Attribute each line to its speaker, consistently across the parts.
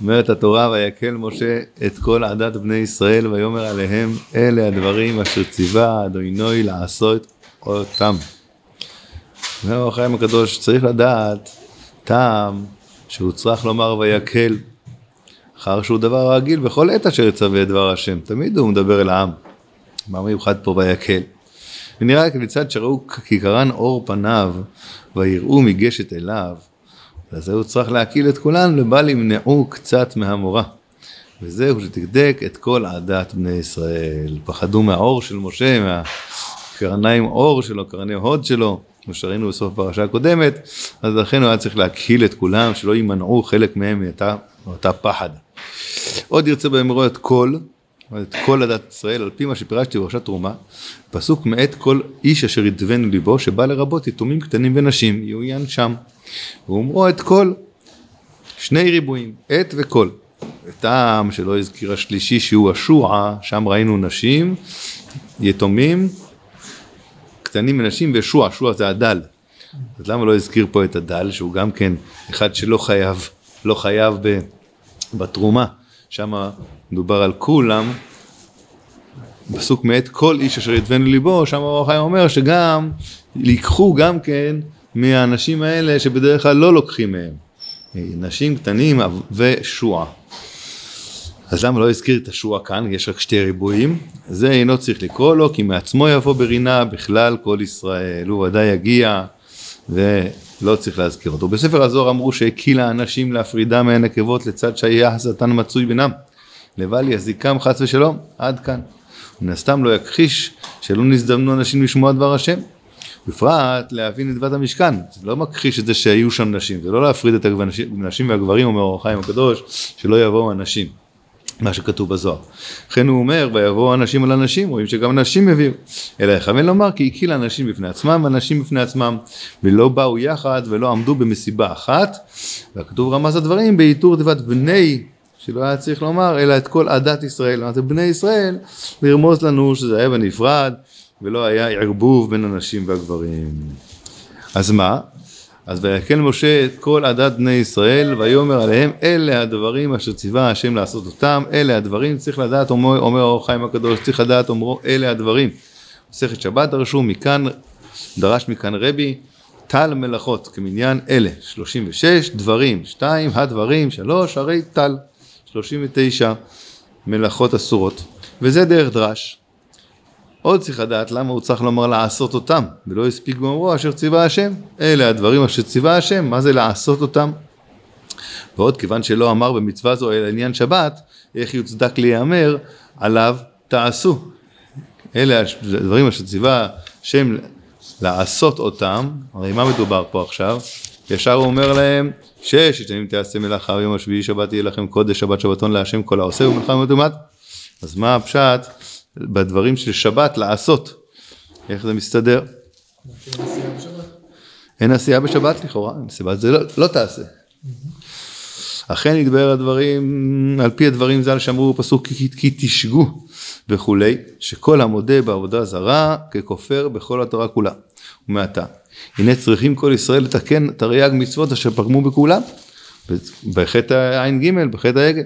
Speaker 1: אומרת התורה, ויקל משה את כל עדת בני ישראל, ויאמר עליהם, אלה הדברים אשר ציווה אדוני לעשות אותם. אומר החיים הקדוש, צריך לדעת טעם שהוא צריך לומר ויקל, אחר שהוא דבר רגיל בכל עת אשר יצווה דבר השם, תמיד הוא מדבר אל העם. מה מיוחד פה ויקל? ונראה כיצד שראו כיכרן אור פניו, ויראו מגשת אליו, אז הוא צריך להקיל את כולן, לבל ימנעו קצת מהמורה. וזהו שתקדק את כל עדת בני ישראל. פחדו מהאור של משה, מהקרניים אור שלו, קרני הוד שלו, כמו שראינו בסוף הפרשה הקודמת, אז לכן הוא היה צריך להקהיל את כולם, שלא יימנעו חלק מהם מאותה, פחד. עוד ירצה באמרו את כל, את כל עדת ישראל, על פי מה שפירשתי בפרשת תרומה, פסוק מאת כל איש אשר ידבנו ליבו, שבא לרבות יתומים קטנים ונשים, יעוין שם. ואומרו את כל, שני ריבועים, עת וכל. טעם שלא הזכיר השלישי שהוא השוע, שם ראינו נשים, יתומים, קטנים ונשים ושוע, שוע זה הדל. אז למה לא הזכיר פה את הדל, שהוא גם כן אחד שלא חייב, לא חייב ב, בתרומה, שם מדובר על כולם, פסוק מאת כל איש אשר ידבנו ליבו, שם אור החיים אומר שגם, ייקחו גם כן מהאנשים האלה שבדרך כלל לא לוקחים מהם. נשים קטנים ושוע. אז למה לא הזכיר את השוע כאן, יש רק שתי ריבועים? זה אינו צריך לקרוא לו, כי מעצמו יבוא ברינה בכלל כל ישראל, הוא ודאי יגיע ולא צריך להזכיר אותו. בספר הזוהר אמרו שהקילה אנשים להפרידה מהן עקבות לצד שהיה השטן מצוי בינם, לבל יזיקם חס ושלום, עד כאן. מן הסתם לא יכחיש שלא נזדמנו אנשים לשמוע דבר השם. בפרט להבין את דבר המשכן, זה לא מכחיש את זה שהיו שם נשים, זה לא להפריד את הנשים והגברים, אומר אור החיים הקדוש, שלא יבואו אנשים, מה שכתוב בזוהר. לכן הוא אומר, ויבואו אנשים על אנשים, רואים שגם נשים הביאו. אלא יכוון לומר, כי הקיל אנשים בפני עצמם ואנשים בפני עצמם, ולא באו יחד ולא עמדו במסיבה אחת, והכתוב רמז הדברים בעיטור תיבת בני שלא היה צריך לומר, אלא את כל עדת ישראל. מה זה בני ישראל, לרמוז לנו שזה היה בנפרד, ולא היה ערבוב בין הנשים והגברים. אז מה? אז ויקל משה את כל עדת בני ישראל ויאמר עליהם אלה הדברים אשר ציווה השם לעשות אותם אלה הדברים צריך לדעת אומר, אומר אור חיים הקדוש צריך לדעת אומרו אלה הדברים מסכת שבת דרשו מכאן דרש מכאן רבי טל מלאכות כמניין אלה 36 דברים 2 הדברים 3 הרי טל 39 מלאכות אסורות וזה דרך דרש עוד צריך לדעת למה הוא צריך לומר לעשות אותם, ולא הספיק באומרו אשר ציווה השם. אלה הדברים אשר ציווה השם, מה זה לעשות אותם? ועוד כיוון שלא אמר במצווה זו אלא עניין שבת, איך יוצדק להיאמר עליו תעשו. אלה הדברים אשר ציווה השם לעשות אותם, הרי מה מדובר פה עכשיו? ישר הוא אומר להם, שש ימים תעשה מלאכה ביום השביעי שבת יהיה לכם קודש שבת שבתון להשם כל העושה ומלאכה ומדומת. אז מה הפשט? בדברים של שבת לעשות. איך זה מסתדר? אין עשייה בשבת לכאורה, מסיבת זה לא, לא תעשה. אכן ידבר הדברים, על פי הדברים ז"ל שאמרו בפסוק כי, כי תשגו וכולי, שכל המודה בעבודה זרה ככופר בכל התורה כולה. ומעתה, הנה צריכים כל ישראל לתקן תרי"ג מצוות אשר פגמו בכולם, בחטא ע"ג, בחטא העגל.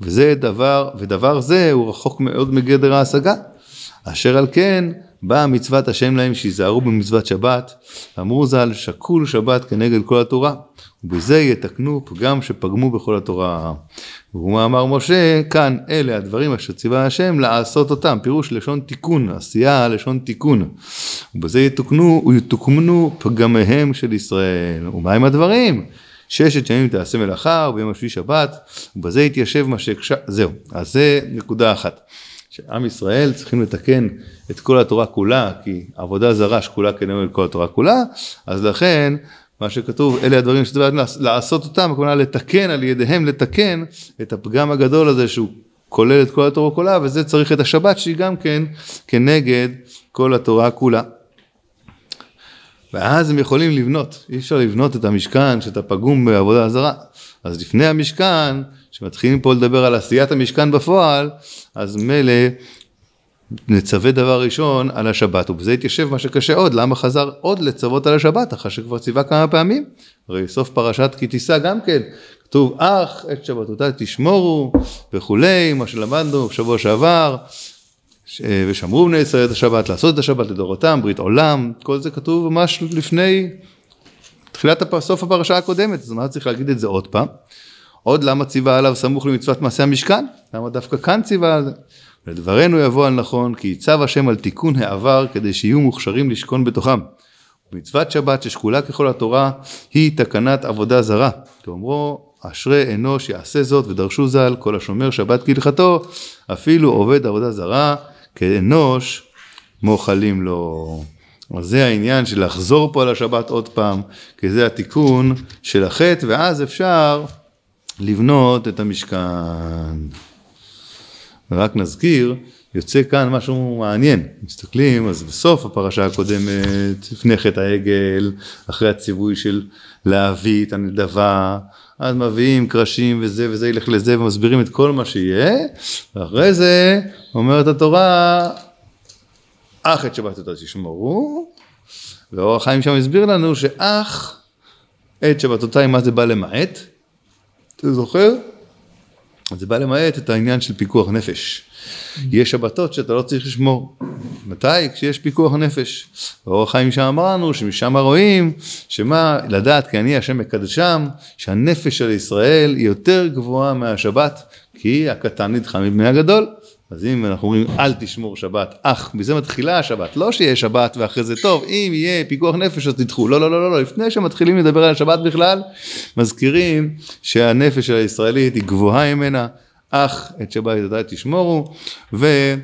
Speaker 1: וזה דבר, ודבר זה הוא רחוק מאוד מגדר ההשגה. אשר על כן באה מצוות השם להם שיזהרו במצוות שבת, אמרו ז"ל שקול שבת כנגד כל התורה, ובזה יתקנו פגם שפגמו בכל התורה. ומה אמר משה, כאן אלה הדברים אשר ציווה השם לעשות אותם, פירוש לשון תיקון, עשייה לשון תיקון. ובזה יתוקנו ויתוקמנו פגמיהם של ישראל. ומהם הדברים? ששת ימים תעשה מלאכה וביום השביעי שבת ובזה יתיישב מה שהקשה, זהו, אז זה נקודה אחת. שעם ישראל צריכים לתקן את כל התורה כולה, כי עבודה זרה שקולה כנראה את כל התורה כולה, אז לכן מה שכתוב, אלה הדברים שצריך לעשות אותם, הכוונה לתקן על ידיהם לתקן את הפגם הגדול הזה שהוא כולל את כל התורה כולה, וזה צריך את השבת שהיא גם כן כנגד כל התורה כולה. ואז הם יכולים לבנות, אי אפשר לבנות את המשכן שאתה פגום בעבודה זרה. אז לפני המשכן, כשמתחילים פה לדבר על עשיית המשכן בפועל, אז מילא נצווה דבר ראשון על השבת, ובזה התיישב מה שקשה עוד, למה חזר עוד לצוות על השבת, אחרי שכבר ציווה כמה פעמים? הרי סוף פרשת כי תישא גם כן, כתוב אך את שבתותיי תשמורו וכולי, מה שלמדנו בשבוע שעבר, ושמרו בני ישראל את השבת, לעשות את השבת לדורותם, ברית עולם, כל זה כתוב ממש לפני תחילת סוף הפרשה הקודמת, אז מה צריך להגיד את זה עוד פעם? עוד למה ציווה עליו סמוך למצוות מעשה המשכן? למה דווקא כאן ציווה על זה? לדברנו יבוא על נכון, כי יצב השם על תיקון העבר כדי שיהיו מוכשרים לשכון בתוכם. מצוות שבת ששקולה ככל התורה היא תקנת עבודה זרה. כאומרו, אשרי אנוש יעשה זאת ודרשו ז"ל, כל השומר שבת כהלכתו, אפילו עובד עבודה זרה, כאנוש מוחלים לו. אז זה העניין של לחזור פה על השבת עוד פעם, כי זה התיקון של החטא, ואז אפשר לבנות את המשכן. ורק נזכיר, יוצא כאן משהו מעניין, מסתכלים, אז בסוף הפרשה הקודמת, לפני חטא העגל, אחרי הציווי של להביא את הנדבה, אז מביאים קרשים וזה וזה ילך לזה ומסבירים את כל מה שיהיה, ואחרי זה אומרת התורה, אך את שבת אותה תשמרו, ואור החיים שם הסביר לנו שאך את שבתותיי מה זה בא למעט, אתה זוכר? זה בא למעט את העניין של פיקוח נפש. יש שבתות שאתה לא צריך לשמור. מתי? כשיש פיקוח נפש. באור החיים שם אמרנו שמשם רואים שמה, לדעת כי אני השם מקדשם, שהנפש של ישראל היא יותר גבוהה מהשבת, כי הקטן נדחה מבני הגדול. אז אם אנחנו אומרים אל תשמור שבת, אך מזה מתחילה השבת, לא שיהיה שבת ואחרי זה טוב, אם יהיה פיקוח נפש אז תדחו, לא, לא, לא, לא, לא, לפני שמתחילים לדבר על השבת בכלל, מזכירים שהנפש הישראלית היא גבוהה ממנה, אך את שבת ידעי תשמורו, וזה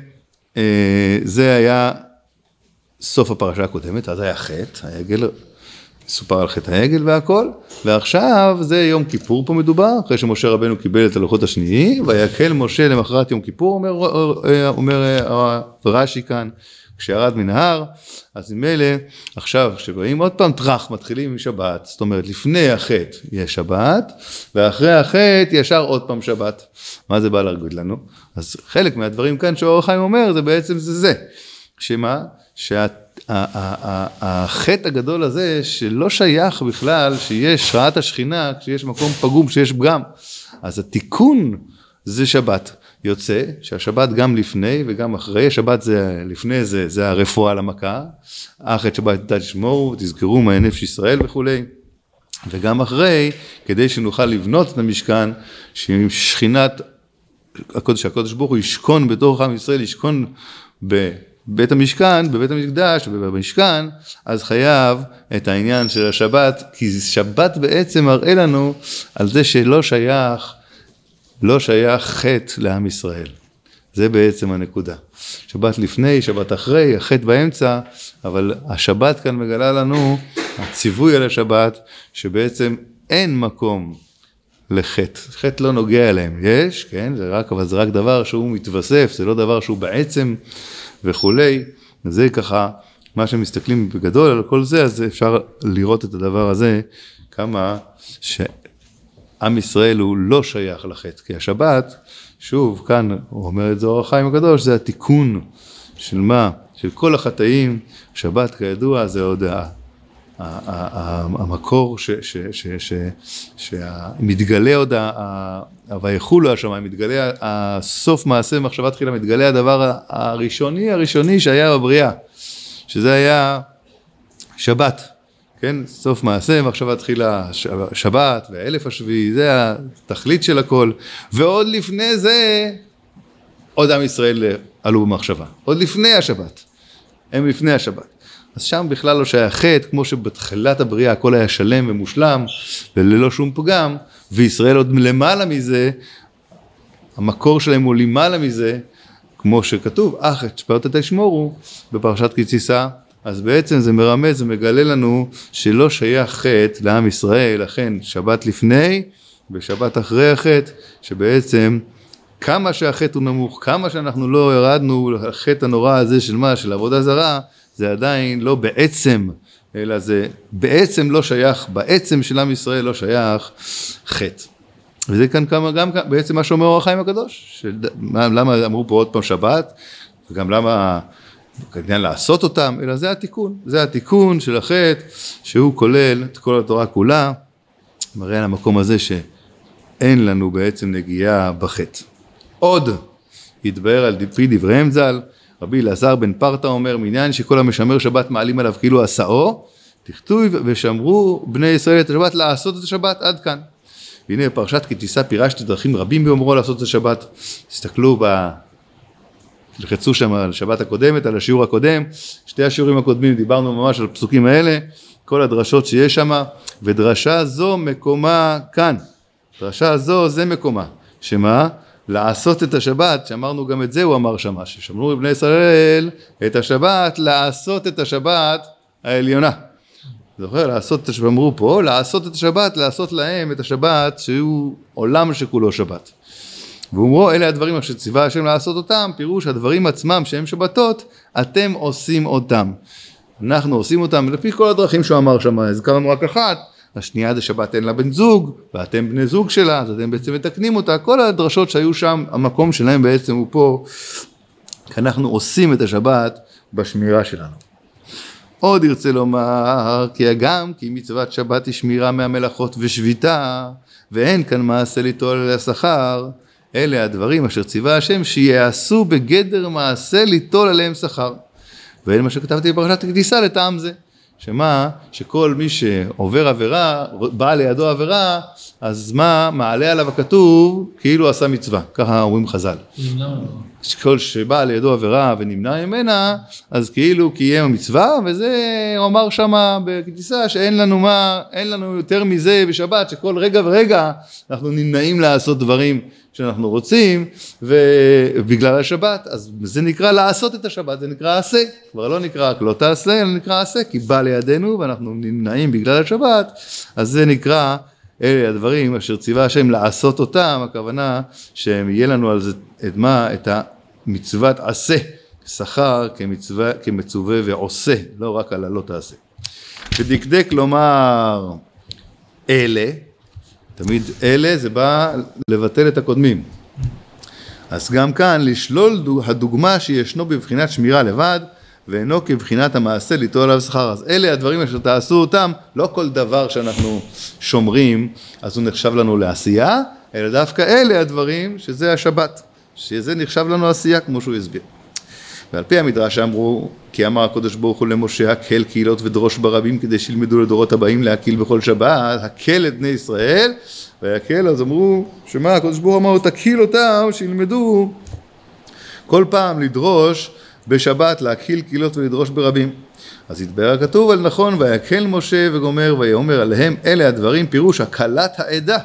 Speaker 1: אה, היה סוף הפרשה הקודמת, אז היה חטא, העגל סופר על חטא העגל והכל, ועכשיו זה יום כיפור פה מדובר, אחרי שמשה רבנו קיבל את הלוחות השניים, ויקל משה למחרת יום כיפור, אומר, אומר רש"י כאן, כשירד מן ההר, אז ממילא עכשיו כשבאים עוד פעם טראח מתחילים עם שבת, זאת אומרת לפני החטא יש שבת, ואחרי החטא ישר עוד פעם שבת. מה זה בא להגיד לנו? אז חלק מהדברים כאן שאור החיים אומר זה בעצם זה זה, שמה? שאת החטא הגדול הזה שלא שייך בכלל שיש רעת השכינה כשיש מקום פגום, כשיש פגם. אז התיקון זה שבת. יוצא שהשבת גם לפני וגם אחרי, השבת זה לפני זה, זה הרפואה למכה, אך את שבת תדע תשמור, תזכרו מה נפש ישראל וכולי. וגם אחרי, כדי שנוכל לבנות את המשכן, שעם שכינת הקודש, הקודש ברוך הוא ישכון בתוך עם ישראל, ישכון ב... בית המשכן, בבית המקדש, במשכן, אז חייב את העניין של השבת, כי שבת בעצם מראה לנו על זה שלא שייך, לא שייך חטא לעם ישראל. זה בעצם הנקודה. שבת לפני, שבת אחרי, החטא באמצע, אבל השבת כאן מגלה לנו, הציווי על השבת, שבעצם אין מקום לחטא. חטא לא נוגע אליהם. יש, כן, זה רק, אבל זה רק דבר שהוא מתווסף, זה לא דבר שהוא בעצם וכולי, זה ככה, מה שמסתכלים בגדול על כל זה, אז אפשר לראות את הדבר הזה, כמה שעם ישראל הוא לא שייך לחטא, כי השבת, שוב, כאן הוא אומר את זה אור החיים הקדוש, זה התיקון של מה? של כל החטאים, שבת כידוע זה עוד המקור שמתגלה עוד, ויחולו השמיים, מתגלה, הסוף מעשה מחשבה תחילה, מתגלה הדבר הראשוני הראשוני שהיה בבריאה, שזה היה שבת, כן, סוף מעשה מחשבה תחילה, שבת והאלף השביעי, זה התכלית של הכל, ועוד לפני זה עוד עם ישראל עלו במחשבה, עוד לפני השבת, הם לפני השבת. אז שם בכלל לא שהיה חטא, כמו שבתחילת הבריאה הכל היה שלם ומושלם וללא שום פגם, וישראל עוד למעלה מזה, המקור שלהם הוא למעלה מזה, כמו שכתוב, אך את שפעות תשמורו בפרשת תישא, אז בעצם זה מרמז ומגלה לנו שלא שייך חטא לעם ישראל, לכן שבת לפני ושבת אחרי החטא, שבעצם כמה שהחטא הוא נמוך, כמה שאנחנו לא ירדנו לחטא הנורא הזה של מה? של עבודה זרה, זה עדיין לא בעצם, אלא זה בעצם לא שייך, בעצם של עם ישראל לא שייך חטא. וזה כאן כמה, גם בעצם מה שאומר אור החיים הקדוש, של, למה אמרו פה עוד פעם שבת, וגם למה העניין לעשות אותם, אלא זה התיקון, זה התיקון של החטא, שהוא כולל את כל התורה כולה, מראה על המקום הזה ש... אין לנו בעצם נגיעה בחטא. עוד יתבהר על פי דבריהם ז"ל, רבי אלעזר בן פרטה אומר, מעניין שכל המשמר שבת מעלים עליו כאילו עשאו, תכתוב ושמרו בני ישראל את השבת לעשות את השבת עד כאן. והנה בפרשת כי תישא פירשתי דרכים רבים באומרו לעשות את השבת. תסתכלו ב... תלחצו שם על השבת הקודמת, על השיעור הקודם, שתי השיעורים הקודמים דיברנו ממש על הפסוקים האלה, כל הדרשות שיש שם, ודרשה זו מקומה כאן. דרשה זו זה מקומה. שמה? לעשות את השבת, שאמרנו גם את זה הוא אמר שמה, ששמרו בבני ישראל את השבת, לעשות את השבת העליונה. זוכר? לעשות את השבת, אמרו פה, לעשות את השבת, לעשות להם את השבת שהוא עולם שכולו שבת. ואומרו אלה הדברים אשר ציווה השם לעשות אותם, פירוש הדברים עצמם שהם שבתות, אתם עושים אותם. אנחנו עושים אותם לפי כל הדרכים שהוא אמר שם, הזכרנו רק אחת, השנייה זה שבת אין לה בן זוג, ואתם בני זוג שלה, אז אתם בעצם מתקנים אותה, כל הדרשות שהיו שם, המקום שלהם בעצם הוא פה, כי אנחנו עושים את השבת בשמירה שלנו. עוד ירצה לומר, כי הגם כי מצוות שבת היא שמירה מהמלאכות ושביתה, ואין כאן מעשה ליטול על השכר, אלה הדברים אשר ציווה השם שיעשו בגדר מעשה ליטול עליהם שכר. ואין מה שכתבתי בפרשת הקדיסה לטעם זה. שמה, שכל מי שעובר עבירה, בא לידו עבירה, אז מה, מעלה עליו הכתוב כאילו עשה מצווה, ככה אומרים חז"ל. כל שבא לידו עבירה ונמנע ממנה, אז כאילו קיים מצווה, וזה הוא אמר שמה בכניסה שאין לנו מה, אין לנו יותר מזה בשבת, שכל רגע ורגע אנחנו נמנעים לעשות דברים שאנחנו רוצים, ובגלל השבת, אז זה נקרא לעשות את השבת, זה נקרא עשה, כבר לא נקרא רק לא תעשה, אלא נקרא עשה, כי בא לידינו ואנחנו נמנעים בגלל השבת, אז זה נקרא אלה הדברים אשר ציווה השם לעשות אותם, הכוונה שהם יהיה לנו על זה את מה? את המצוות עשה, שכר כמצווה, כמצווה ועושה, לא רק על הלא תעשה. ודקדק לומר אלה, תמיד אלה זה בא לבטל את הקודמים. אז גם כאן לשלול הדוגמה שישנו בבחינת שמירה לבד ואינו כבחינת המעשה ליטול עליו שכר. אז אלה הדברים אשר תעשו אותם, לא כל דבר שאנחנו שומרים אז הוא נחשב לנו לעשייה, אלא דווקא אלה הדברים שזה השבת, שזה נחשב לנו עשייה כמו שהוא הסביר. ועל פי המדרש אמרו, כי אמר הקדוש ברוך הוא למשה, הקל קהילות ודרוש ברבים כדי שילמדו לדורות הבאים להקיל בכל שבת, הקל את בני ישראל, ויקל, אז אמרו, שמה, הקדוש ברוך הוא אמר, תקיל אותם, שילמדו כל פעם לדרוש בשבת להקיל קהילות ולדרוש ברבים. אז התברר הכתוב על נכון, ויקל משה וגומר ויאמר עליהם אלה הדברים, פירוש הקלת העדה.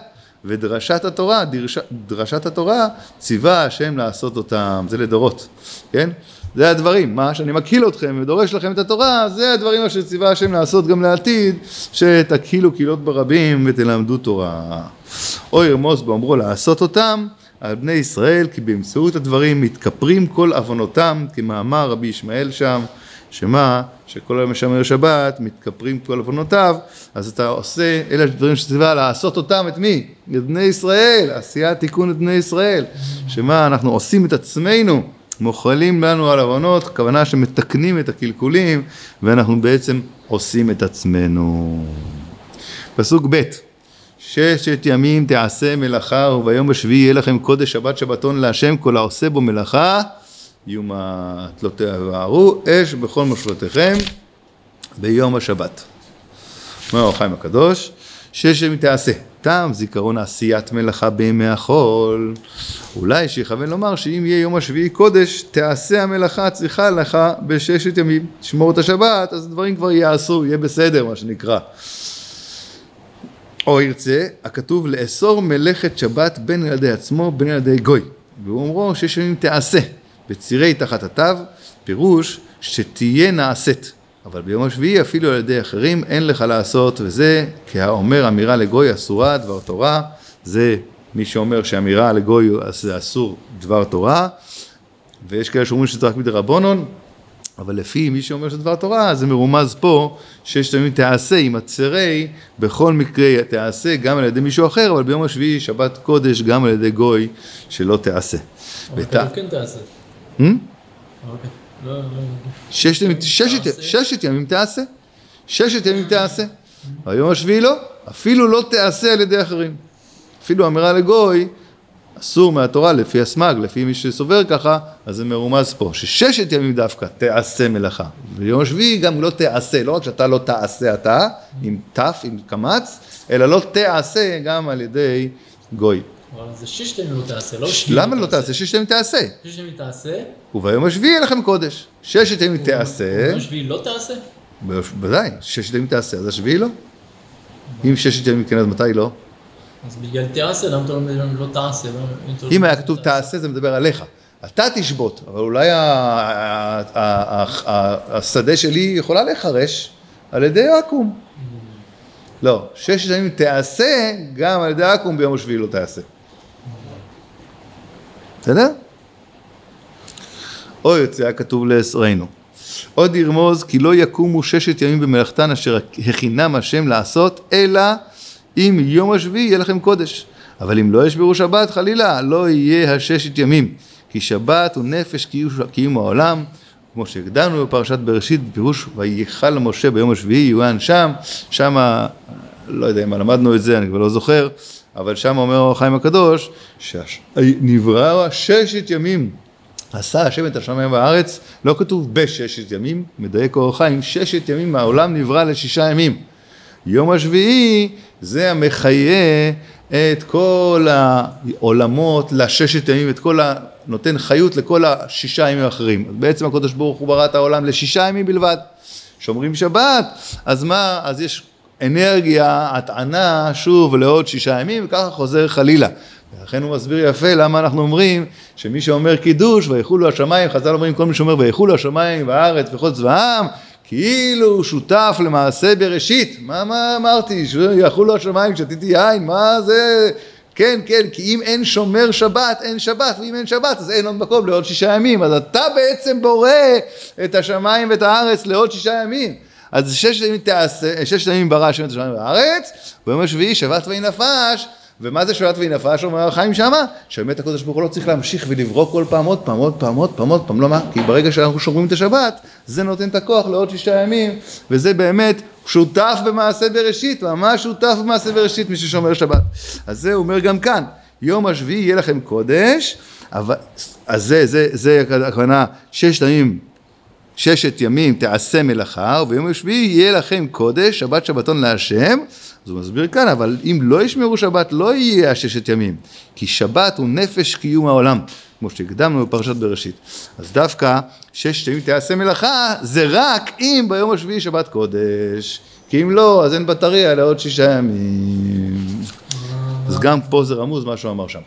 Speaker 1: ודרשת התורה, דרש, דרשת התורה, ציווה השם לעשות אותם, זה לדורות, כן? זה הדברים, מה שאני מקהיל אתכם ודורש לכם את התורה, זה הדברים אשר ציווה השם לעשות גם לעתיד, שתקהילו קהילות ברבים ותלמדו תורה. או ירמוס באומרו לעשות אותם על בני ישראל, כי באמצעות הדברים מתכפרים כל עוונותם, כמאמר רבי ישמעאל שם, שמה? שכל היום משמר שבת, מתכפרים כל עוונותיו, אז אתה עושה, אלה הדברים שציווה לעשות אותם, את מי? את בני ישראל, עשיית תיקון את בני ישראל, שמה? אנחנו עושים את עצמנו מוחלים לנו על עוונות, כוונה שמתקנים את הקלקולים ואנחנו בעצם עושים את עצמנו. פסוק ב' ששת ימים תעשה מלאכה וביום השביעי יהיה לכם קודש שבת שבתון להשם כל העושה בו מלאכה יומת לא תבערו אש בכל מושבותיכם ביום השבת. אומר החיים הקדוש שש ימים תעשה טעם זיכרון עשיית מלאכה בימי החול. אולי שיכוון לומר שאם יהיה יום השביעי קודש, תעשה המלאכה הצריכה לך בששת ימים. תשמור את השבת, אז דברים כבר יעשו, יהיה בסדר, מה שנקרא. או ירצה, הכתוב לאסור מלאכת שבת בין ילדי עצמו, בין ילדי גוי. והוא אומרו שש ימים תעשה, בצירי תחת התו, פירוש שתהיה נעשית. אבל ביום השביעי אפילו על ידי אחרים אין לך לעשות, וזה כהאומר אמירה לגוי אסורה דבר תורה, זה מי שאומר שאמירה לגוי זה אסור דבר תורה, ויש כאלה שאומרים שזה רק מדי רבונון, אבל לפי מי שאומר שזה דבר תורה, זה מרומז פה ששת ימים תעשה עם הצרי, בכל מקרה תעשה גם על ידי מישהו אחר, אבל ביום השביעי שבת קודש גם על ידי גוי שלא תעשה.
Speaker 2: אבל כן תעשה.
Speaker 1: Hmm?
Speaker 2: אוקיי. לא, לא,
Speaker 1: ששת ימים, ששת, ימים תעשה, ששת ימים תעשה, היום השביעי לא, אפילו לא תעשה על ידי אחרים. אפילו אמירה לגוי, אסור מהתורה לפי הסמ"ג, לפי מי שסובר ככה, אז זה מרומז פה, שששת ימים דווקא תעשה מלאכה. ביום השביעי גם לא תעשה, לא רק שאתה לא תעשה אתה, עם ת', עם קמץ, אלא לא תעשה גם על ידי גוי.
Speaker 2: זה ששת ימים לא תעשה, לא שביעי
Speaker 1: למה לא תעשה? ששת ימים תעשה.
Speaker 2: ששת ימים תעשה,
Speaker 1: וביום השביעי יהיה לכם קודש. ששת ימים תעשה,
Speaker 2: וביום השביעי לא תעשה?
Speaker 1: בוודאי, ששת ימים תעשה, אז השביעי לא. אם ששת ימים כן, אז מתי לא?
Speaker 2: אז בגלל תעשה, למה אתה אומר לא תעשה? לא- אתה לא
Speaker 1: אם היה כתוב
Speaker 2: תעשה?
Speaker 1: תעשה זה מדבר עליך. אתה תשבות, אבל אולי השדה שלי יכולה להיחרש על ידי עכו"ם. לא, ששת ימים תעשה, גם על ידי עכו"ם ביום השביעי לא תעשה. בסדר? או יוצא הכתוב לעשרנו. עוד ירמוז כי לא יקומו ששת ימים במלאכתן אשר הכינם השם לעשות, אלא אם יום השביעי יהיה לכם קודש. אבל אם לא ישברו שבת חלילה, לא יהיה הששת ימים. כי שבת הוא נפש קיום, העולם, כמו שהקדמנו בפרשת בראשית, בפירוש ויכל משה ביום השביעי, יואן שם, שם, לא יודע אם למדנו את זה, אני כבר לא זוכר, אבל שם אומר אור החיים הקדוש, שנברא ששת ימים עשה השם את השמיים והארץ, לא כתוב בששת ימים, מדייק אור החיים, ששת ימים מהעולם נברא לשישה ימים. יום השביעי זה המחיה את כל העולמות לששת ימים, את כל ה... נותן חיות לכל השישה ימים האחרים. אז בעצם הקדוש ברוך הוא ברא את העולם לשישה ימים בלבד. שומרים שבת, אז מה, אז יש אנרגיה, הטענה שוב לעוד שישה ימים, וככה חוזר חלילה. ולכן הוא מסביר יפה למה אנחנו אומרים שמי שאומר קידוש ויחולו השמיים, חז"ל אומרים כל מי שאומר ויחולו השמיים והארץ וכל צבאם, כאילו הוא שותף למעשה בראשית. מה, מה אמרתי? שיחולו השמיים, שתיתי יין, מה זה? כן, כן, כי אם אין שומר שבת, אין שבת, ואם אין שבת, אז אין עוד מקום לעוד שישה ימים. אז אתה בעצם בורא את השמיים ואת הארץ לעוד שישה ימים. אז ששת ימים תעשה, ששת ימים ברא השם את השמיים והארץ, ביום השביעי שבת ויהי נפש, ומה זה שבת ויהי נפש, אומר החיים שמה? שבאמת הקדוש ברוך הוא לא צריך להמשיך ולברוא כל פעם עוד פעם, עוד פעם, עוד פעם, עוד פעם, לא מה? כי ברגע שאנחנו שומרים את השבת, זה נותן את הכוח לעוד שישה ימים, וזה באמת שותף במעשה בראשית, ממש שותף במעשה בראשית מי ששומר שבת. אז זה אומר גם כאן, יום השביעי יהיה לכם קודש, אבל, אז זה, זה, זה הכוונה, ששת ימים ששת ימים תעשה מלאכה, וביום השביעי יהיה לכם קודש, שבת שבתון להשם. אז הוא מסביר כאן, אבל אם לא ישמרו שבת, לא יהיה הששת ימים. כי שבת הוא נפש קיום העולם, כמו שהקדמנו בפרשת בראשית. אז דווקא ששת ימים תעשה מלאכה, זה רק אם ביום השביעי שבת קודש. כי אם לא, אז אין בטריה לעוד שישה ימים. אז גם פה זה רמוז מה שהוא אמר שם.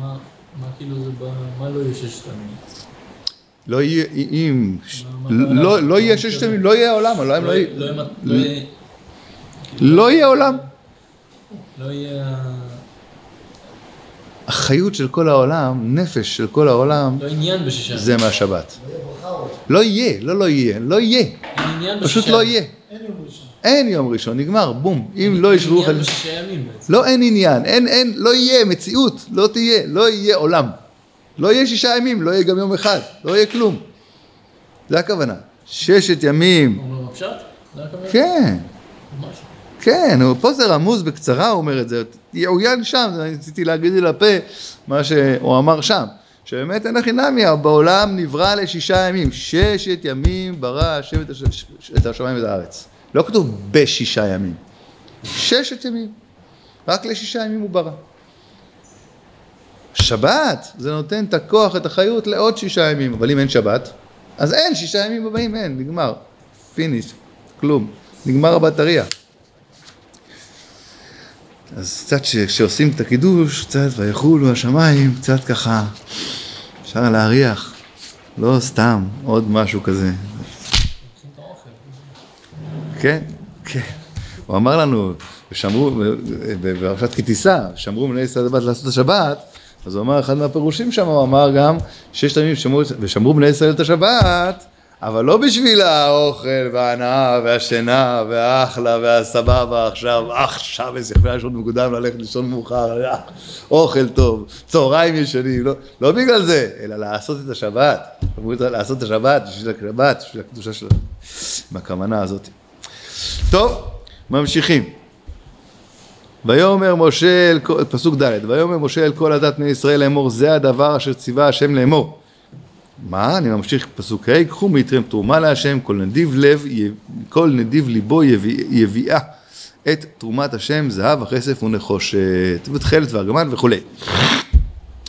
Speaker 2: מה- כאילו זה, מה לא יהיה ששת ימים?
Speaker 1: לא יהיה, אם, לא, לא יהיה ששת ימים, לא יהיה עולם, העולם
Speaker 2: לא
Speaker 1: לא יהיה.
Speaker 2: לא יהיה- לא
Speaker 1: לא עולם.
Speaker 2: לא יהיה...
Speaker 1: החיות של כל העולם, נפש של כל העולם,
Speaker 2: לא.
Speaker 1: זה מהשבת. לא יהיה, לא לא יהיה, לא יהיה. פשוט לא. יהיה. אין יום ראשון, נגמר, בום. אם לא ישבו...
Speaker 2: אין עניין בשישה ימים בעצם.
Speaker 1: לא, אין עניין, אין, אין, לא יהיה, מציאות, לא תהיה, לא יהיה עולם. לא יהיה שישה ימים, לא יהיה גם יום אחד, לא יהיה כלום. זה הכוונה. ששת ימים,
Speaker 2: אומרים בפשט? זה הכוונה?
Speaker 1: כן.
Speaker 2: ממש.
Speaker 1: כן, פה זה רמוז בקצרה, הוא אומר את זה, יעוין שם, זה רציתי להגיד לי לפה מה שהוא אמר שם, שבאמת אין הכי נמי, בעולם נברא לשישה ימים, ששת ימים ברא השם את הש- את השמיים ואת הארץ. לא כתוב בשישה ימים, ששת ימים, רק לשישה ימים הוא ברא. שבת, זה נותן את הכוח, את החיות לעוד שישה ימים, אבל אם אין שבת, אז אין, שישה ימים הבאים אין, נגמר, פיניש, כלום, נגמר הבטריה. אז קצת כשעושים את הקידוש, קצת ויחולו השמיים, קצת ככה, אפשר להריח, לא סתם, עוד משהו כזה. כן, כן. הוא אמר לנו, ושמרו, בפרשת כי תישא, שמרו בני ישראל לבת לעשות השבת, אז הוא אמר, אחד מהפירושים שם, הוא אמר גם, ששת ימים שמרו, ושמרו בני ישראל את השבת, אבל לא בשביל האוכל וההנאה והשינה והאחלה והסבבה עכשיו, עכשיו איזה יפה לישון מוקדם, ללכת לישון מאוחר, אוכל טוב, צהריים ישנים, לא, לא בגלל זה, אלא לעשות את השבת, לעשות את השבת, בשביל השבת, בשביל הקדושה של... עם הכוונה הזאת. טוב, ממשיכים. ויאמר משה, אל כל- פסוק ד', ויאמר משה אל כל עדת בני ישראל לאמור, זה הדבר אשר ציווה השם לאמור. מה? אני ממשיך פסוק ה', קחו מאיתכם תרומה להשם, כל נדיב לב, כל נדיב ליבו יביא- יביאה את תרומת השם, זהב, הכסף ונחושת, ותכלת וארגמן וכולי.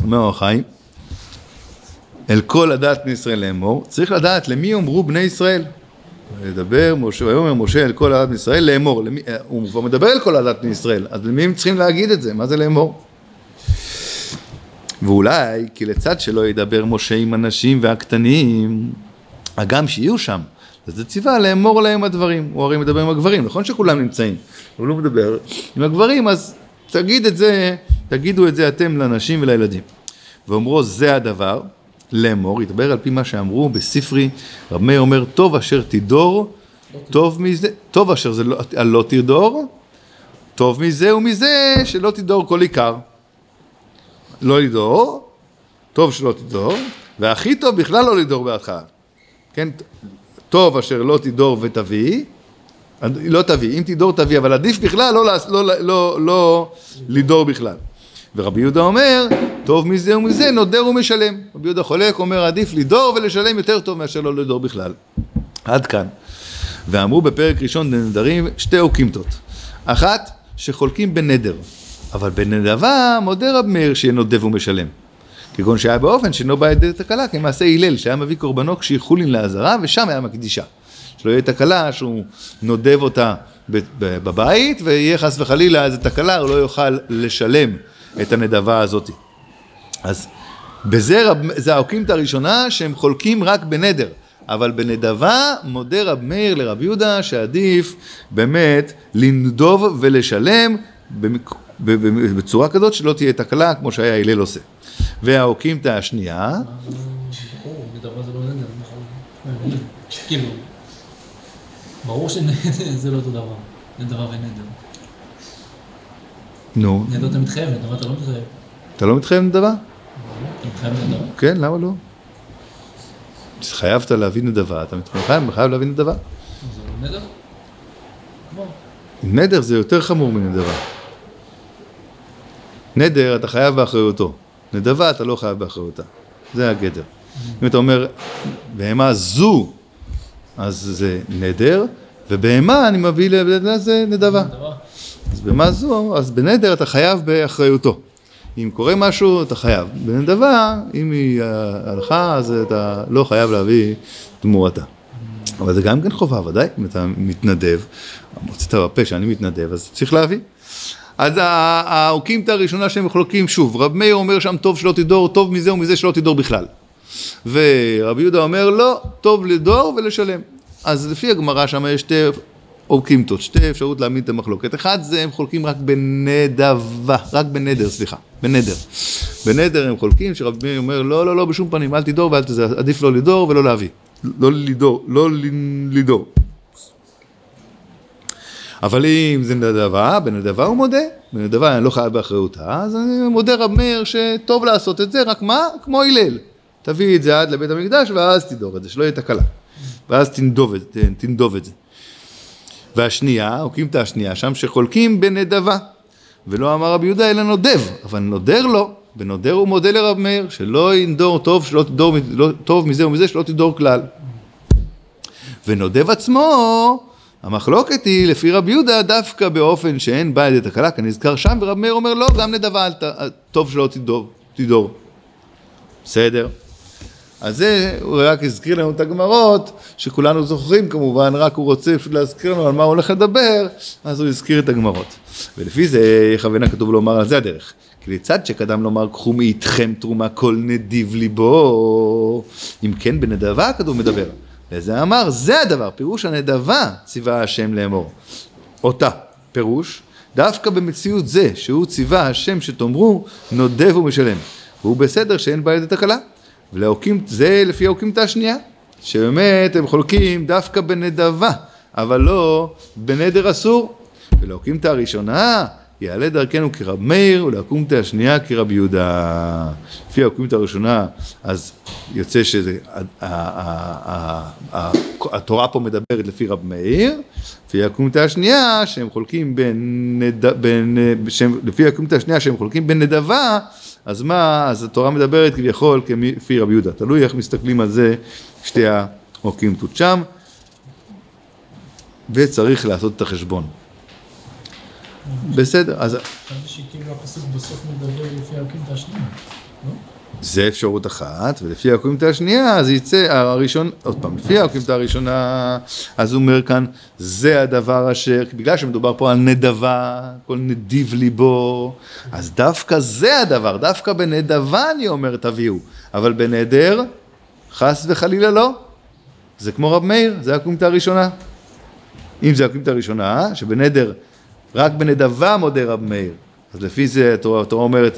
Speaker 1: אומר אור החיים, אל כל עדת בני ישראל לאמור, צריך לדעת למי יאמרו בני ישראל. לדבר, משה, ויאמר משה אל כל עדת בני ישראל לאמור, למי, אה, הוא כבר מדבר אל כל עדת בני ישראל, אז למי הם צריכים להגיד את זה? מה זה לאמור? ואולי כי לצד שלא ידבר משה עם הנשים והקטנים, הגם שיהיו שם, אז זה ציווה לאמור להם הדברים, הוא הרי מדבר עם הגברים, נכון שכולם נמצאים, אבל הוא מדבר עם הגברים, אז תגיד את זה, תגידו את זה אתם לנשים ולילדים. ואומרו זה הדבר, לאמור, ידבר על פי מה שאמרו בספרי, רב מאיר אומר, טוב אשר תדור, טוב מזה, טוב אשר זה לא, לא תדור, טוב מזה ומזה שלא תדור כל עיקר. לא לדור, טוב שלא תדור, והכי טוב בכלל לא לדור בהתחלה. כן, טוב אשר לא תדור ותביא, לא תביא, אם תדור תביא, אבל עדיף בכלל לא, לא, לא, לא, לא לדור בכלל. ורבי יהודה אומר, טוב מזה ומזה נודר ומשלם. רבי יהודה חולק, אומר עדיף לדור ולשלם יותר טוב מאשר לא לדור בכלל. עד כאן. ואמרו בפרק ראשון בנדרים שתי אוקימתות. אחת, שחולקים בנדר, אבל בנדבה מודה רב מאיר שיהיה נודב ומשלם. כגון שהיה באופן שאינו בא ידי תקלה כמעשה הלל שהיה מביא קורבנו כשיחולין לעזרה ושם היה מקדישה. שלא יהיה תקלה שהוא נודב אותה בבית ויהיה חס וחלילה איזה תקלה הוא לא יוכל לשלם את הנדבה הזאת. אז בזה רב, זה האוקימתא הראשונה שהם חולקים רק בנדר, אבל בנדבה מודה רב מאיר לרב יהודה שעדיף באמת לנדוב ולשלם במק- בצורה כזאת שלא תהיה תקלה כמו שהיה הלל עושה. והאוקימתא השנייה,
Speaker 2: ברור, נדבה. כאילו, ברור שזה לא אותו דבר, נדבה ונדר.
Speaker 1: נו,
Speaker 2: נדר אתה מתחייב, נדבה אתה לא מתחייב.
Speaker 1: אתה לא מתחייב לנדבה? כן, למה לא? התחייבת להביא נדבה, אתה מתחייב חייב להביא נדבה.
Speaker 2: זה נדר?
Speaker 1: נדר זה יותר חמור מנדבה. נדר אתה חייב באחריותו, נדבה אתה לא חייב באחריותה. זה הגדר. אם אתה אומר, בהמה זו, אז זה נדר, ובהמה אני מביא לבהמה זה נדבה.
Speaker 2: נדבה.
Speaker 1: אז במה זו, אז בנדר אתה חייב באחריותו. אם קורה משהו, אתה חייב. בנדבה, אם היא אה, הלכה, אז אתה לא חייב להביא תמורתה. אבל זה גם כן חובה, ודאי, אם אתה מתנדב, מוצאת בפה שאני מתנדב, אז צריך להביא. אז האוקימתא הראשונה שהם חולקים, שוב, רב מאיר אומר שם טוב שלא תדור, טוב מזה ומזה שלא תדור בכלל. ורבי יהודה אומר לא, טוב לדור ולשלם. אז לפי הגמרא שם יש שתי אוקימתות, שתי אפשרות להעמיד את המחלוקת. אחד זה הם חולקים רק בנדבה, רק בנדר, סליחה, בנדר. בנדר הם חולקים, שרבי מאיר אומר לא, לא, לא, בשום פנים, אל תדור ואל תזה, עדיף לא לדור ולא להביא. לא לדור, לא לדור. אבל אם זה נדבה, בנדבה הוא מודה, בנדבה אני לא חייב באחריותה, אז אני מודה רב מאיר שטוב לעשות את זה, רק מה? כמו הלל. תביא את זה עד לבית המקדש ואז תדור את זה, שלא יהיה תקלה. ואז תנדוב את, תנדוב את זה. והשנייה, אוקימתא השנייה, שם שחולקים בנדבה. ולא אמר רבי יהודה אלא נודב, אבל נודר לא. בנודר הוא מודה לרב מאיר, שלא ינדור טוב, שלא תדור, לא, טוב מזה ומזה, שלא תדור כלל. ונודב עצמו, המחלוקת היא לפי רבי יהודה דווקא באופן שאין בא לידי תקלה, כנזכר שם, ורב מאיר אומר לא, גם נדבה טוב שלא תדור, תדור. בסדר. אז זה, הוא רק הזכיר לנו את הגמרות, שכולנו זוכרים כמובן, רק הוא רוצה פשוט להזכיר לנו על מה הוא הולך לדבר, אז הוא הזכיר את הגמרות. ולפי זה יכוון הכתוב לומר על זה הדרך. כי לצד שקדם לומר קחו מאיתכם תרומה כל נדיב ליבו, אם כן בנדבה הכתוב מדבר. וזה אמר, זה הדבר, פירוש הנדבה ציווה השם לאמור. אותה, פירוש, דווקא במציאות זה, שהוא ציווה השם שתאמרו, נודב ומשלם. והוא בסדר שאין בעיה לתקלה. ולהוקים, זה לפי האוקימתא השנייה, שבאמת הם חולקים דווקא בנדבה, אבל לא בנדר אסור. ולהוקימתא הראשונה, יעלה דרכנו כרב מאיר ולאקומתא השנייה כרב יהודה. לפי האקומתא הראשונה, אז יוצא שזה, ה- ה- ה- ה- התורה פה מדברת לפי רב מאיר, לפי האקומתא השנייה, שהם חולקים שהם, לפי האקומתא השנייה שהם חולקים בין נדבה, אז מה, אז התורה מדברת כביכול כפי רב יהודה, תלוי איך מסתכלים על זה שתי האוקימתות שם, וצריך לעשות את החשבון. בסדר, אז
Speaker 2: חשבתי שכאילו הפסוק בסוף מדבר לפי האוקימתא השנייה. לא?
Speaker 1: זה אפשרות אחת, ולפי האוקימתא השנייה, אז יצא הראשון, עוד פעם, לפי האוקימתא הראשונה, אז הוא אומר כאן, זה הדבר אשר, בגלל שמדובר פה על נדבה, כל נדיב ליבו, אז דווקא זה הדבר, דווקא בנדבה אני אומר תביאו, אבל בנדר, חס וחלילה לא. זה כמו רב מאיר, זה האוקימתא הראשונה. אם זה האוקימתא הראשונה, שבנדר, רק בנדבה מודה רב מאיר, אז לפי זה התורה אומרת,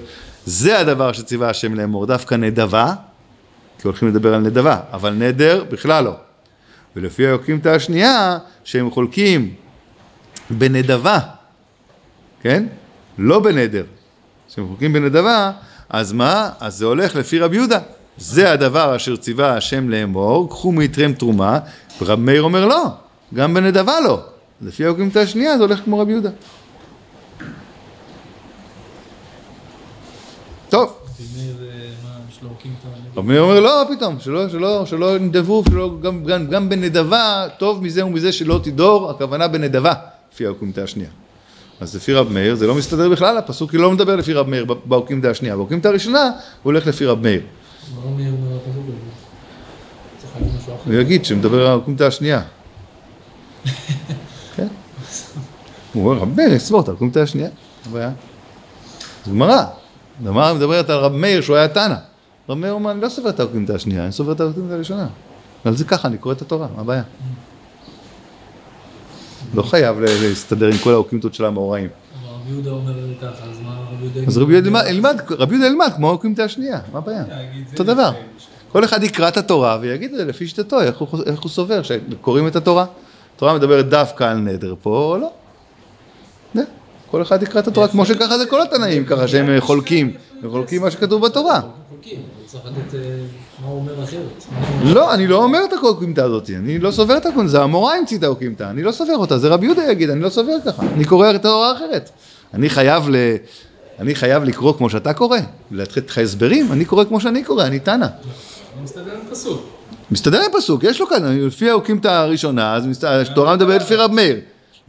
Speaker 1: זה הדבר שציווה השם לאמור, דווקא נדבה, כי הולכים לדבר על נדבה, אבל נדר בכלל לא. ולפי האוקימתא השנייה, שהם חולקים בנדבה, כן? לא בנדר. שהם חולקים בנדבה, אז מה? אז זה הולך לפי רבי יהודה. זה הדבר אשר ציווה השם לאמור, קחו מיתרם תרומה, ורב מאיר אומר לא, גם בנדבה לא. לפי האוקימתא השנייה זה הולך כמו רבי יהודה. טוב. רבי מאיר אומר לא, פתאום, שלא, שלא, שלא נדבו, שלא, גם, גם, גם בנדבה, טוב מזה ומזה שלא תדור, הכוונה בנדבה, לפי האוקימתא השנייה. אז לפי רב מאיר זה לא מסתדר בכלל, הפסוק לא מדבר לפי רב מאיר באוקימתא השנייה, באוקימתא הראשונה הוא הולך לפי רב מאיר.
Speaker 2: לא.
Speaker 1: הוא יגיד שמדבר על האוקימתא השנייה. כן? הוא אומר רב מאיר יסבור את האוקימתא השנייה, מה הבעיה? זה גמרא, גמרא מדברת על רב מאיר שהוא היה תנא. רב מאיר אומר אני לא סובר את האוקימתא השנייה, אני סובר את האוקימתא הראשונה. על זה ככה אני קורא את התורה, מה הבעיה? לא חייב להסתדר עם כל האוקימתות של המאורעים.
Speaker 2: אבל רבי יהודה אומר ככה, אז מה רבי יהודה...
Speaker 1: אז רבי יהודה ילמד- ילמד, רבי יהודה ילמד כמו האוקימתא השנייה, מה הבעיה? אותו דבר. כל אחד יקרא את התורה ויגיד את זה לפי שיטתו, איך הוא, איך הוא סובר, שקוראים את התורה. התורה מדברת דווקא על נדר פה או לא. כל אחד יקרא את התורה, כמו שככה זה כל התנאים, ככה שהם אה, חולקים, הם חולקים מה שכתוב בתורה.
Speaker 2: אה.
Speaker 1: לא, אני לא אומר את האוקימתא הזאת, אני לא סובר את האוקימתא, זה המורה המציא את האוקימתא, אני לא סובר אותה, זה רבי יהודה יגיד, אני לא סובר ככה, אני קורא את התורה אחרת. אני חייב ל... אני חייב לקרוא כמו שאתה קורא, לתת לך הסברים, אני קורא כמו שאני קורא, אני תנא.
Speaker 2: מסתדר עם פסוק.
Speaker 1: מסתדר עם פסוק, יש לו כאן, לפי האוקימתא הראשונה, אז התורה מדברת לפי רב מאיר.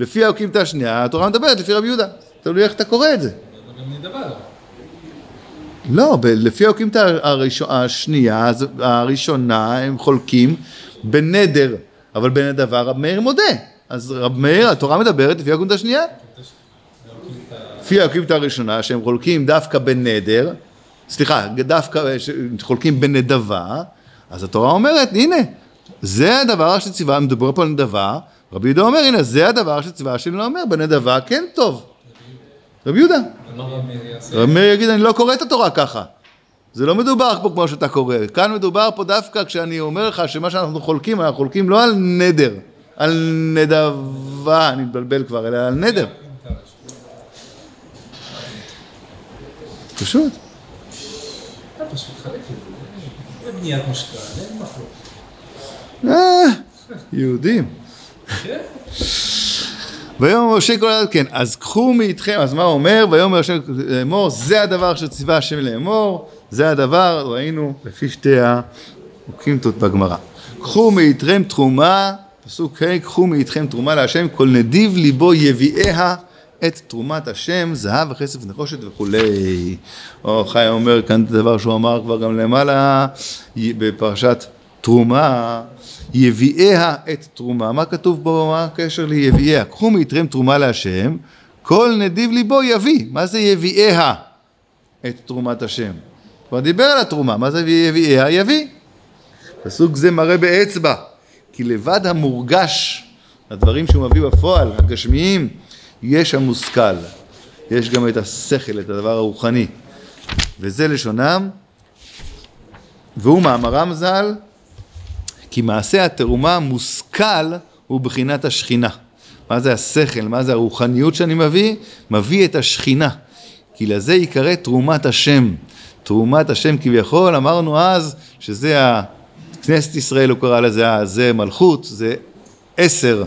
Speaker 1: לפי האוקימתא השנייה, התורה מדברת לפי רב יהודה. תלוי איך אתה קורא את זה. לא, לפי האוקימתא הראש- השנייה, הראשונה, הם חולקים בנדר, אבל בנדבה רב מאיר מודה. אז רב מאיר, התורה מדברת לפי האוקימתא השנייה. לפי האוקימתא הראשונה, שהם חולקים דווקא בנדר, סליחה, דווקא חולקים בנדבה, אז התורה אומרת, הנה, זה הדבר שציווה, מדבר פה על נדבה, רבי יהודה אומר, הנה, זה הדבר שציווה השם אומר, בנדבה כן טוב. רבי יהודה. רבי מאיר יגיד, אני לא קורא את התורה ככה. זה לא מדובר פה כמו שאתה קורא, כאן מדובר פה דווקא כשאני אומר לך שמה שאנחנו חולקים, אנחנו חולקים לא על נדר, על נדבה, אני מתבלבל כבר, אלא על נדר. פשוט. אה, יהודים. ויאמר משה כל כן, אז קחו מאיתכם, אז מה הוא אומר? ויאמר השם לאמור, זה הדבר שציווה השם לאמור, זה הדבר, ראינו לפי שתי האוקימתות בגמרא. קחו מאיתכם תרומה, פסוק ה', קחו מאיתכם תרומה להשם, כל נדיב ליבו יביאיה את תרומת השם, זהב וכסף נחושת וכולי. או חי אומר כאן את הדבר שהוא אמר כבר גם למעלה, בפרשת תרומה, יביאיה את תרומה. מה כתוב פה, מה הקשר ליביאיה? קחו מיתרם תרומה להשם, כל נדיב ליבו יביא. מה זה יביאיה את תרומת השם? כבר דיבר על התרומה, מה זה יביאיה? יביא. פסוק זה מראה באצבע, כי לבד המורגש, הדברים שהוא מביא בפועל, הגשמיים, יש המושכל. יש גם את השכל, את הדבר הרוחני. וזה לשונם, והוא מאמרם ז"ל, כי מעשה התרומה מושכל הוא בחינת השכינה. מה זה השכל, מה זה הרוחניות שאני מביא? מביא את השכינה. כי לזה ייקרא תרומת השם. תרומת השם כביכול, אמרנו אז שזה ה... כנסת ישראל הוא קרא לזה, זה מלכות, זה עשר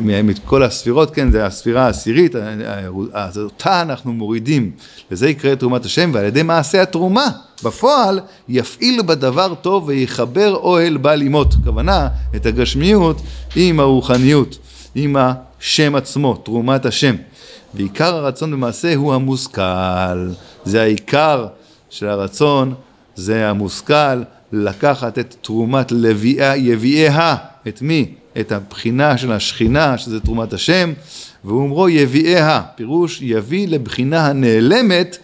Speaker 1: מכל הספירות, כן, זה הספירה העשירית, אז אותה אנחנו מורידים, וזה יקרה תרומת השם, ועל ידי מעשה התרומה, בפועל, יפעיל בדבר טוב ויחבר אוהל בל ימות, הכוונה, את הגשמיות עם הרוחניות, עם השם עצמו, תרומת השם. ועיקר הרצון במעשה הוא המושכל, זה העיקר של הרצון, זה המושכל, לקחת את תרומת לביאה, יביאיה, את מי? את הבחינה של השכינה, שזה תרומת השם, והוא אומרו יביאיה, פירוש יביא לבחינה הנעלמת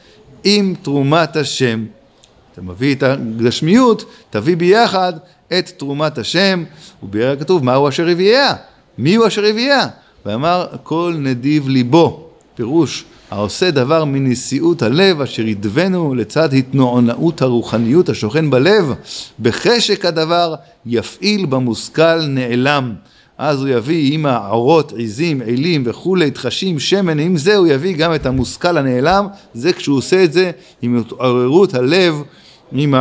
Speaker 1: עם תרומת השם. אתה מביא את הגשמיות, תביא ביחד את תרומת השם, וביחד כתוב מהו אשר הביאיה, מי הוא אשר הביאיה, ואמר כל נדיב ליבו, פירוש העושה דבר מנשיאות הלב אשר ידבנו לצד התנוענאות הרוחניות השוכן בלב, בחשק הדבר יפעיל במושכל נעלם. אז הוא יביא עם העורות, עיזים, עילים וכולי, תחשים, שמן, עם זה הוא יביא גם את המושכל הנעלם, זה כשהוא עושה את זה עם התעוררות הלב, עם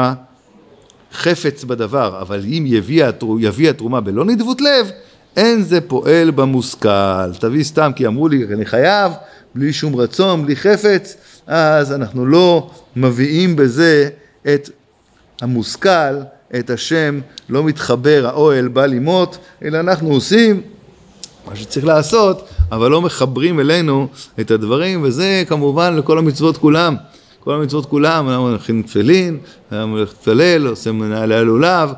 Speaker 1: החפץ בדבר, אבל אם יביא התרומה בלא נדבות לב, אין זה פועל במושכל. תביא סתם כי אמרו לי, אני חייב, בלי שום רצון, בלי חפץ, אז אנחנו לא מביאים בזה את המושכל, את השם, לא מתחבר האוהל בא לימות, אלא אנחנו עושים מה שצריך לעשות, אבל לא מחברים אלינו את הדברים, וזה כמובן לכל המצוות כולם. כל המצוות כולם, אנחנו הולכים תפילין, אנחנו הולכים להתפלל, עושה מנהלי הלולב,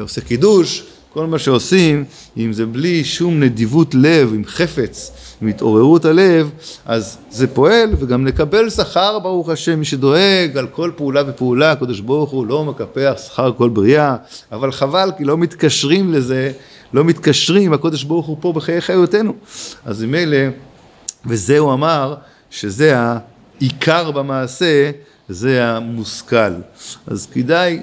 Speaker 1: עושה קידוש, כל מה שעושים, אם זה בלי שום נדיבות לב, עם חפץ, עם התעוררות הלב, אז זה פועל, וגם נקבל שכר, ברוך השם, מי שדואג על כל פעולה ופעולה, הקדוש ברוך הוא לא מקפח שכר כל בריאה, אבל חבל, כי לא מתקשרים לזה, לא מתקשרים, הקדוש ברוך הוא פה בחיי חיותנו. אז ממילא, וזה הוא אמר, שזה העיקר במעשה, זה המושכל. אז כדאי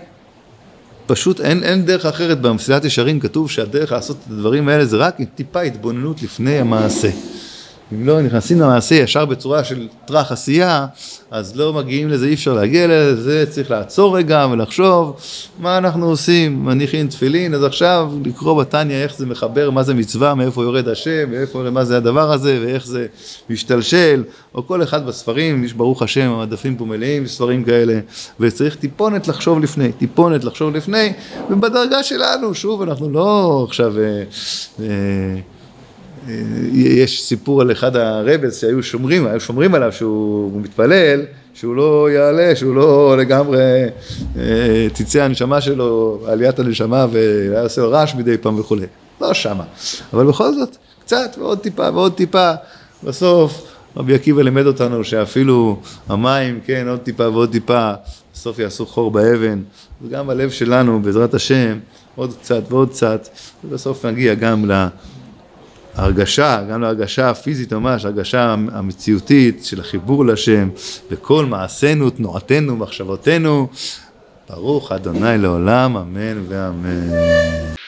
Speaker 1: פשוט אין, אין דרך אחרת, במסילת ישרים כתוב שהדרך לעשות את הדברים האלה זה רק עם טיפה התבוננות לפני המעשה. אם לא נכנסים למעשה ישר בצורה של טראח עשייה, אז לא מגיעים לזה, אי אפשר להגיע לזה, צריך לעצור רגע ולחשוב מה אנחנו עושים, מניחים תפילין, אז עכשיו לקרוא בתניא איך זה מחבר, מה זה מצווה, מאיפה יורד השם, מאיפה, מה זה הדבר הזה, ואיך זה משתלשל, או כל אחד בספרים, יש ברוך השם, המדפים פה מלאים ספרים כאלה, וצריך טיפונת לחשוב לפני, טיפונת לחשוב לפני, ובדרגה שלנו, שוב, אנחנו לא עכשיו... אה, אה, יש סיפור על אחד הרבס שהיו שומרים, היו שומרים עליו שהוא מתפלל, שהוא לא יעלה, שהוא לא לגמרי אה, תצא הנשמה שלו, עליית הנשמה והיה עושה רעש מדי פעם וכולי. לא שמה. אבל בכל זאת, קצת ועוד טיפה ועוד טיפה. בסוף רבי עקיבא לימד אותנו שאפילו המים, כן, עוד טיפה ועוד טיפה, בסוף יעשו חור באבן. וגם בלב שלנו, בעזרת השם, עוד קצת ועוד קצת, ובסוף נגיע גם ל... ההרגשה, גם להרגשה הפיזית ממש, ההרגשה המציאותית של החיבור לשם, וכל מעשינו, תנועתנו, מחשבותינו, ברוך אדוני לעולם, אמן ואמן.